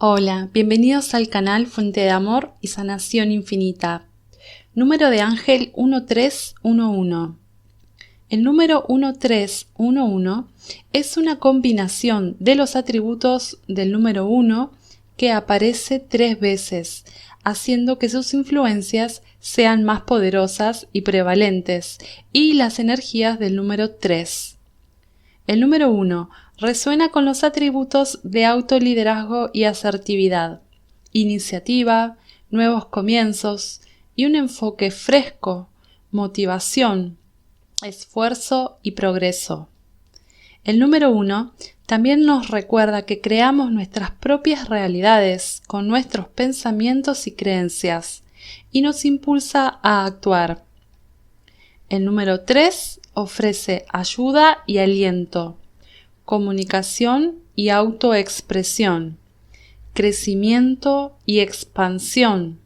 Hola, bienvenidos al canal Fuente de Amor y Sanación Infinita. Número de ángel 1311. El número 1311 es una combinación de los atributos del número 1 que aparece tres veces, haciendo que sus influencias sean más poderosas y prevalentes, y las energías del número 3. El número 1 resuena con los atributos de autoliderazgo y asertividad, iniciativa, nuevos comienzos y un enfoque fresco, motivación, esfuerzo y progreso. El número uno también nos recuerda que creamos nuestras propias realidades con nuestros pensamientos y creencias y nos impulsa a actuar. El número 3 ofrece ayuda y aliento comunicación y autoexpresión, crecimiento y expansión,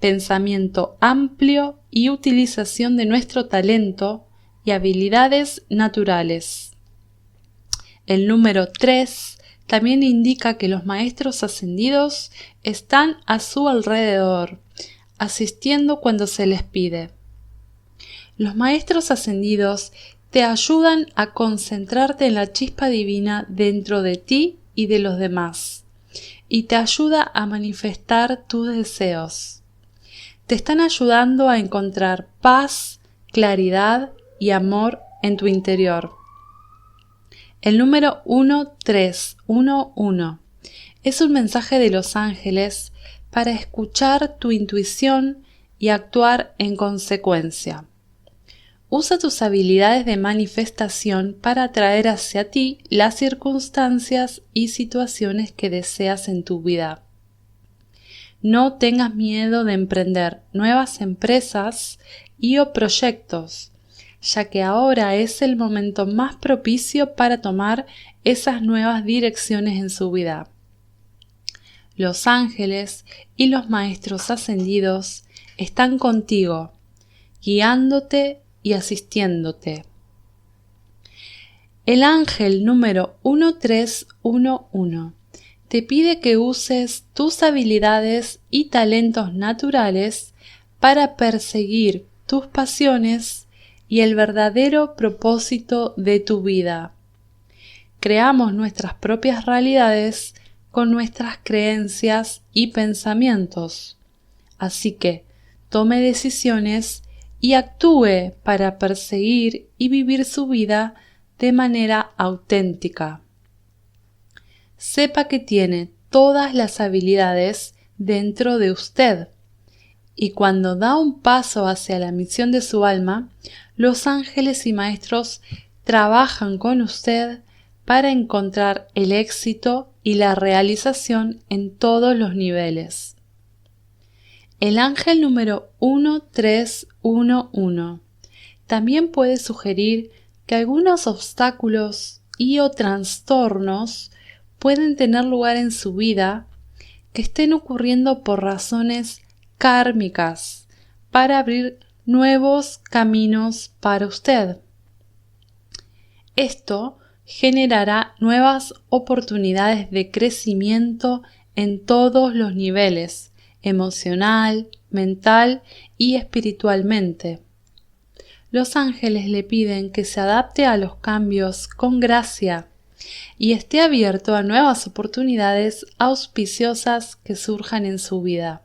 pensamiento amplio y utilización de nuestro talento y habilidades naturales. El número 3 también indica que los maestros ascendidos están a su alrededor, asistiendo cuando se les pide. Los maestros ascendidos te ayudan a concentrarte en la chispa divina dentro de ti y de los demás, y te ayuda a manifestar tus deseos. Te están ayudando a encontrar paz, claridad y amor en tu interior. El número 1311 es un mensaje de los ángeles para escuchar tu intuición y actuar en consecuencia. Usa tus habilidades de manifestación para atraer hacia ti las circunstancias y situaciones que deseas en tu vida. No tengas miedo de emprender nuevas empresas y o proyectos, ya que ahora es el momento más propicio para tomar esas nuevas direcciones en su vida. Los ángeles y los maestros ascendidos están contigo, guiándote y asistiéndote. El ángel número 1311 te pide que uses tus habilidades y talentos naturales para perseguir tus pasiones y el verdadero propósito de tu vida. Creamos nuestras propias realidades con nuestras creencias y pensamientos. Así que tome decisiones y actúe para perseguir y vivir su vida de manera auténtica. Sepa que tiene todas las habilidades dentro de usted y cuando da un paso hacia la misión de su alma, los ángeles y maestros trabajan con usted para encontrar el éxito y la realización en todos los niveles. El ángel número 1311 también puede sugerir que algunos obstáculos y o trastornos pueden tener lugar en su vida que estén ocurriendo por razones kármicas para abrir nuevos caminos para usted. Esto generará nuevas oportunidades de crecimiento en todos los niveles emocional, mental y espiritualmente. Los ángeles le piden que se adapte a los cambios con gracia y esté abierto a nuevas oportunidades auspiciosas que surjan en su vida.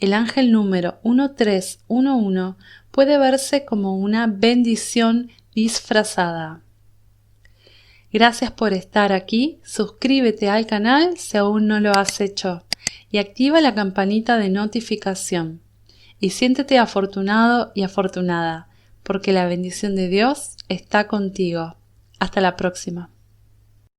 El ángel número 1311 puede verse como una bendición disfrazada. Gracias por estar aquí, suscríbete al canal si aún no lo has hecho y activa la campanita de notificación. Y siéntete afortunado y afortunada, porque la bendición de Dios está contigo. Hasta la próxima.